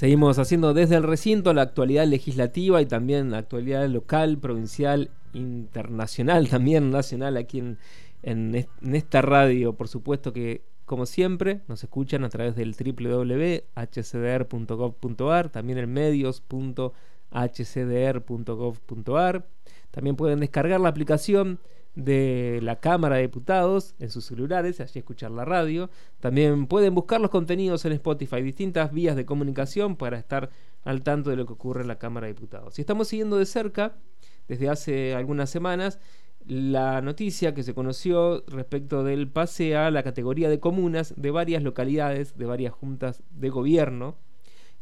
Seguimos haciendo desde el recinto la actualidad legislativa y también la actualidad local, provincial, internacional, también nacional aquí en, en, esta radio. Por supuesto que, como siempre, nos escuchan a través del www.hcdr.gov.ar, también en medios.hcdr.gov.ar. También pueden descargar la aplicación de la Cámara de Diputados en sus celulares, allí escuchar la radio. También pueden buscar los contenidos en Spotify, distintas vías de comunicación para estar al tanto de lo que ocurre en la Cámara de Diputados. Y estamos siguiendo de cerca, desde hace algunas semanas, la noticia que se conoció respecto del pase a la categoría de comunas de varias localidades, de varias juntas de gobierno,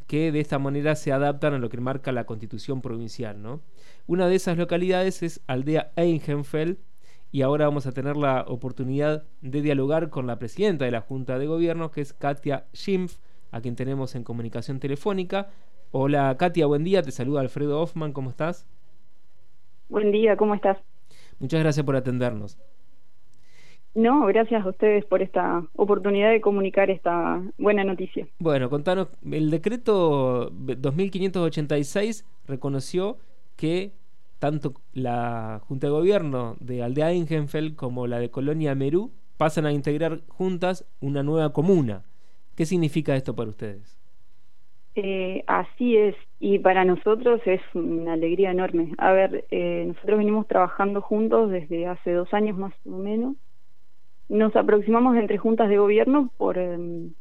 que de esta manera se adaptan a lo que marca la constitución provincial. ¿no? Una de esas localidades es Aldea Eingenfeld, y ahora vamos a tener la oportunidad de dialogar con la presidenta de la Junta de Gobierno, que es Katia Schimpf, a quien tenemos en comunicación telefónica. Hola Katia, buen día, te saluda Alfredo Hoffman, ¿cómo estás? Buen día, ¿cómo estás? Muchas gracias por atendernos. No, gracias a ustedes por esta oportunidad de comunicar esta buena noticia. Bueno, contanos, el decreto 2586 reconoció que tanto la Junta de Gobierno de Aldea Ingenfeld como la de Colonia Merú pasan a integrar juntas una nueva comuna. ¿Qué significa esto para ustedes? Eh, así es, y para nosotros es una alegría enorme. A ver, eh, nosotros venimos trabajando juntos desde hace dos años más o menos. Nos aproximamos entre juntas de gobierno por, em,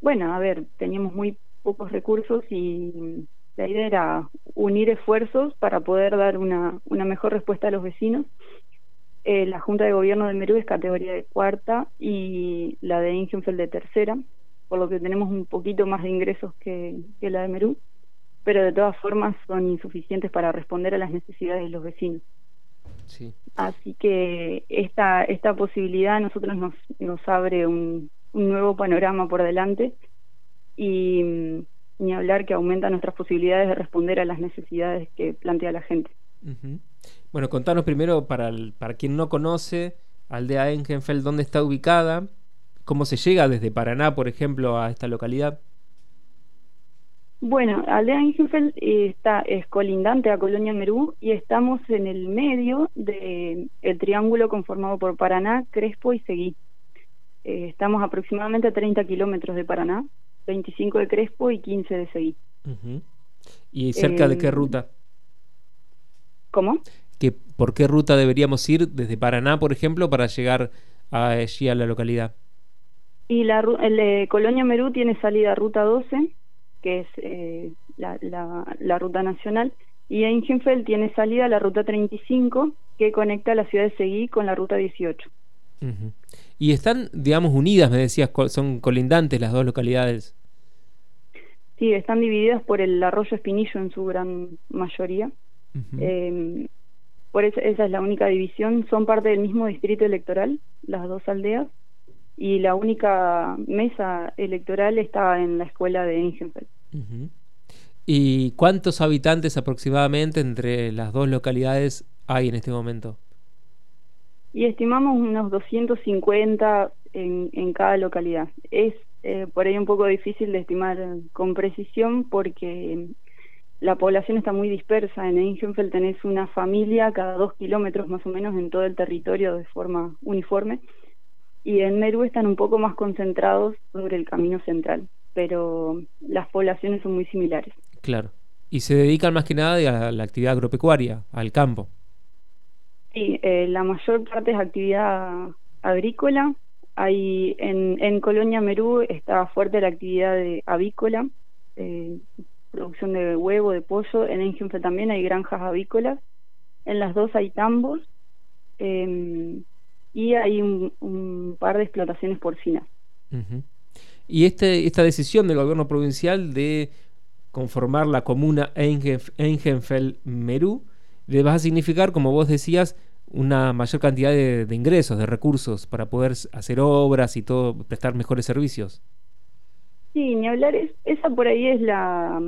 bueno, a ver, teníamos muy pocos recursos y la idea era unir esfuerzos para poder dar una, una mejor respuesta a los vecinos. Eh, la Junta de Gobierno de Merú es categoría de cuarta y la de Ingenfeld de tercera, por lo que tenemos un poquito más de ingresos que, que la de Merú, pero de todas formas son insuficientes para responder a las necesidades de los vecinos. Sí. Así que esta, esta posibilidad a nosotros nos, nos abre un, un nuevo panorama por delante y ni hablar que aumenta nuestras posibilidades de responder a las necesidades que plantea la gente. Bueno, contanos primero, para, para quien no conoce, Aldea Engenfeld, ¿dónde está ubicada? ¿Cómo se llega desde Paraná, por ejemplo, a esta localidad? Bueno, Aldea Engenfeld está, es colindante a Colonia Merú y estamos en el medio del el triángulo conformado por Paraná, Crespo y Seguí. Eh, estamos aproximadamente a 30 kilómetros de Paraná 25 de Crespo y 15 de Seguí. ¿Y cerca de qué em, ruta? ¿Cómo? ¿Que, ¿Por qué ruta deberíamos ir desde Paraná, por ejemplo, para llegar allí a la localidad? Y la, el de Colonia Merú tiene salida ruta 12, que es eh, la, la, ruta nacional, y Engenfeld tiene salida la ruta 35, que conecta la ciudad de Seguí con la ruta 18. Y están, digamos, unidas, me decías, son colindantes las dos localidades. Sí, están divididas por el arroyo Espinillo en su gran mayoría. Em, por eso esa es la única división. Son parte del mismo distrito electoral, las dos aldeas, y la única mesa electoral está en la escuela de Ingenfeld. ¿Y cuántos habitantes aproximadamente entre las dos localidades hay en este momento? Y estimamos unos 250 en, en cada localidad. Es eh, por ahí un poco difícil de estimar con precisión porque la población está muy dispersa. En Ingenfeld tenés una familia cada dos kilómetros más o menos en todo el territorio de forma uniforme y en Merú están un poco más concentrados sobre el camino central, pero las poblaciones son muy similares. Claro. Y se dedican más que nada a la actividad agropecuaria, al campo. Sí, eh, la mayor parte es actividad agrícola. Hay en, en Colonia Merú está fuerte la actividad de avícola, eh, producción de huevo, de pollo. En Engenfe también hay granjas avícolas. En las dos hay tambos em, y hay un, par de explotaciones porcinas. Y este, esta decisión del gobierno provincial de conformar la comuna Engenfeld-Merú le va a significar, como vos decías, una mayor cantidad de, ingresos, de recursos para poder hacer obras y todo, prestar mejores servicios. Sí, ni hablar, es, esa por ahí es la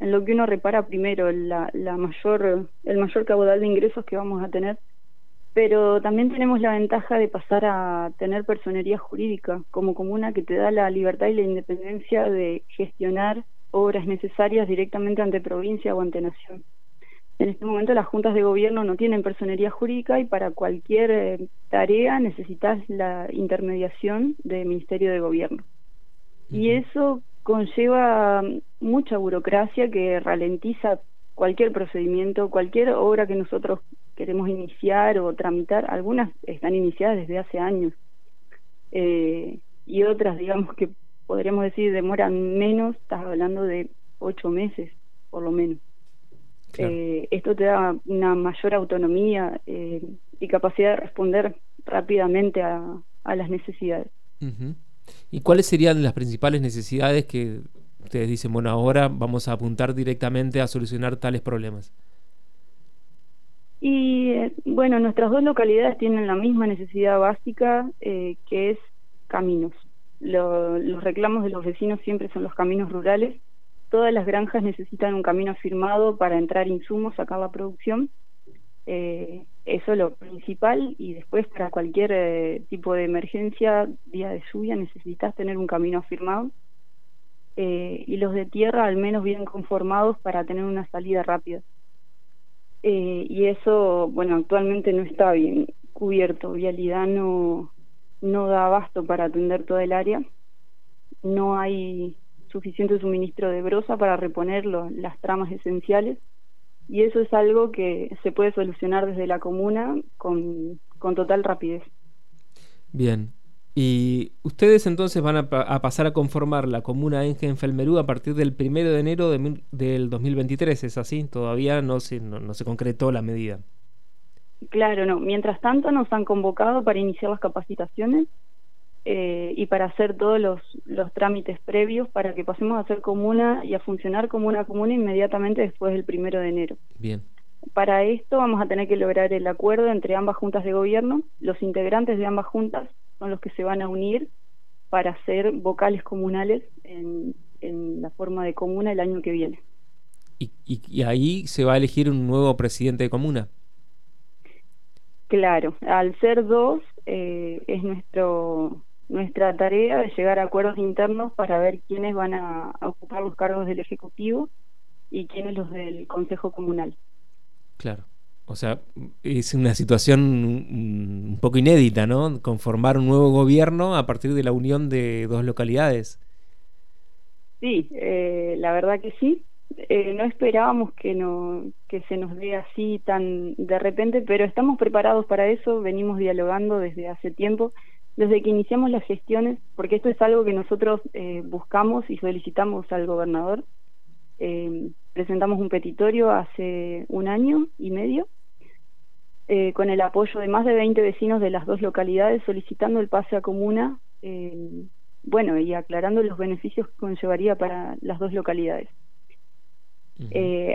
en lo que uno repara primero, la, la mayor, el mayor caudal de ingresos que vamos a tener, pero también tenemos la ventaja de pasar a tener personería jurídica como comuna que te da la libertad y la independencia de gestionar obras necesarias directamente ante provincia o ante nación. En este momento las juntas de gobierno no tienen personería jurídica y para cualquier eh, tarea necesitas la intermediación del Ministerio de Gobierno. Y eso conlleva mucha burocracia que ralentiza cualquier procedimiento, cualquier obra que nosotros queremos iniciar o tramitar. Algunas están iniciadas desde hace años eh, y otras, digamos que podríamos decir, demoran menos, estás hablando de ocho meses, por lo menos. Eh, esto te da una mayor autonomía eh, y capacidad de responder rápidamente a, las necesidades. ¿Y cuáles serían las principales necesidades que ustedes dicen, bueno, ahora vamos a apuntar directamente a solucionar tales problemas? Y eh, bueno, nuestras dos localidades tienen la misma necesidad básica, que es caminos. los reclamos de los vecinos siempre son los caminos rurales Todas las granjas necesitan un camino firmado para entrar insumos, sacar la producción. Eh, eso es lo principal y después para cualquier eh, tipo de emergencia, día de lluvia, necesitas tener un camino firmado. Eh, y los de tierra al menos bien conformados para tener una salida rápida. y eso, bueno, actualmente no está bien cubierto. Vialidad no, no da abasto para atender toda el área. No hay suficiente suministro de brosa para reponer las tramas esenciales y eso es algo que se puede solucionar desde la comuna con, total rapidez. Bien, y ustedes entonces van a, pasar a conformar la comuna Engen-Felmerú a partir del primero de enero de, del 2023, ¿es así? Todavía no se, no se concretó la medida. Claro, no. Mientras tanto nos han convocado para iniciar las capacitaciones eh, y para hacer todos los, los trámites previos para que pasemos a ser comuna y a funcionar como una comuna inmediatamente después del primero de enero. Bien. Para esto vamos a tener que lograr el acuerdo entre ambas juntas de gobierno. Los integrantes de ambas juntas son los que se van a unir para ser vocales comunales en, en la forma de comuna el año que viene. ¿Y, y, ahí se va a elegir un nuevo presidente de comuna? Claro, al ser dos, eh, es nuestro nuestra tarea de llegar a acuerdos internos para ver quiénes van a, ocupar los cargos del Ejecutivo y quiénes los del Consejo Comunal. Claro. O sea, es una situación un poco inédita, ¿no? Conformar un nuevo gobierno a partir de la unión de dos localidades. Sí, eh, la verdad que sí. Eh, no esperábamos que, no, que se nos dé así tan de repente, pero estamos preparados para eso, venimos dialogando desde hace tiempo desde que iniciamos las gestiones, porque esto es algo que nosotros eh, buscamos y solicitamos al gobernador. Eh, presentamos un petitorio hace un año y medio eh, con el apoyo de más de 20 vecinos de las dos localidades solicitando el pase a comuna, bueno, y aclarando los beneficios que conllevaría para las dos localidades.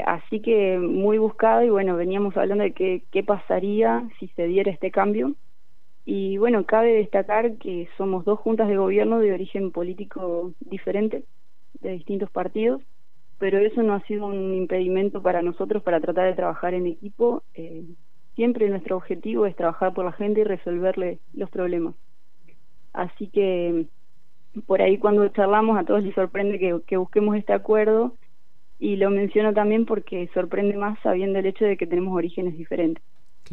así que muy buscado y bueno, veníamos hablando de qué, qué pasaría si se diera este cambio y bueno, cabe destacar que somos dos juntas de gobierno de origen político diferente, de distintos partidos, pero eso no ha sido un impedimento para nosotros para tratar de trabajar en equipo. Eh, siempre nuestro objetivo es trabajar por la gente y resolverle los problemas. Así que por ahí cuando charlamos a todos les sorprende que, que busquemos este acuerdo y lo menciono también porque sorprende más sabiendo el hecho de que tenemos orígenes diferentes.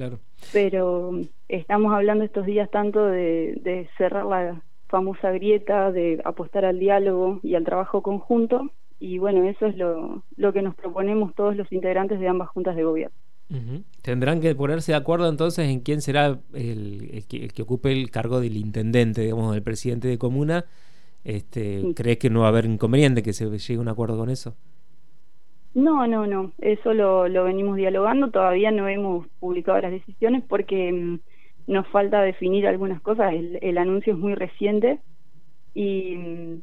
Claro. Pero estamos hablando estos días tanto de, cerrar la famosa grieta, de apostar al diálogo y al trabajo conjunto, y bueno, eso es lo, lo que nos proponemos todos los integrantes de ambas juntas de gobierno. Tendrán que ponerse de acuerdo entonces en quién será el, que, ocupe el cargo del intendente, digamos, del presidente de comuna. Este, ¿Crees que no va a haber inconveniente que se llegue a un acuerdo con eso? No, no, no, eso lo, lo venimos dialogando, todavía no hemos publicado las decisiones porque mm, nos falta definir algunas cosas, el, el anuncio es muy reciente y mm,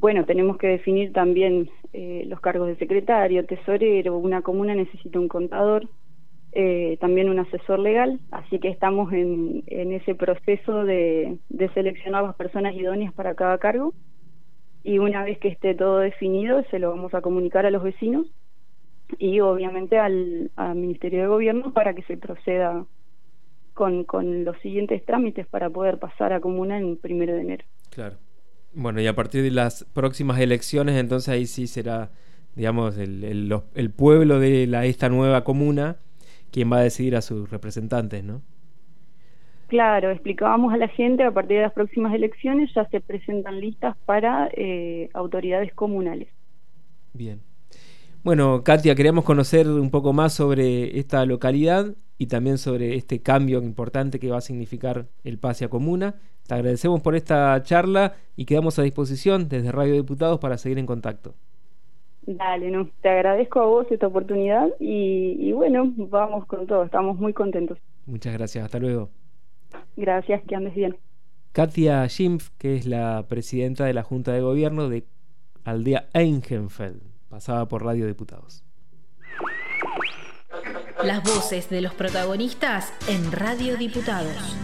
bueno, tenemos que definir también eh, los cargos de secretario, tesorero, una comuna necesita un contador, eh, también un asesor legal, así que estamos en, en ese proceso de, de seleccionar las personas idóneas para cada cargo y una vez que esté todo definido se lo vamos a comunicar a los vecinos y obviamente al, Ministerio de Gobierno para que se proceda con, con los siguientes trámites para poder pasar a comuna en primero de enero. Claro. Bueno, y a partir de las próximas elecciones, entonces ahí sí será, digamos, el, el pueblo de la, esta nueva comuna quien va a decidir a sus representantes, ¿no? Claro, explicábamos a la gente a partir de las próximas elecciones ya se presentan listas para eh, autoridades comunales. Bien. Bueno, Katia, queríamos conocer un poco más sobre esta localidad y también sobre este cambio importante que va a significar el pase a comuna. Te agradecemos por esta charla y quedamos a disposición desde Radio Diputados para seguir en contacto. Dale, no, te agradezco a vos esta oportunidad y, y bueno, vamos con todo, estamos muy contentos. Muchas gracias, hasta luego. Gracias, que andes bien. Katia Schimpf, que es la presidenta de la Junta de Gobierno de Aldea Eingenfeld, pasaba por Radio Diputados. Las voces de los protagonistas en Radio Diputados.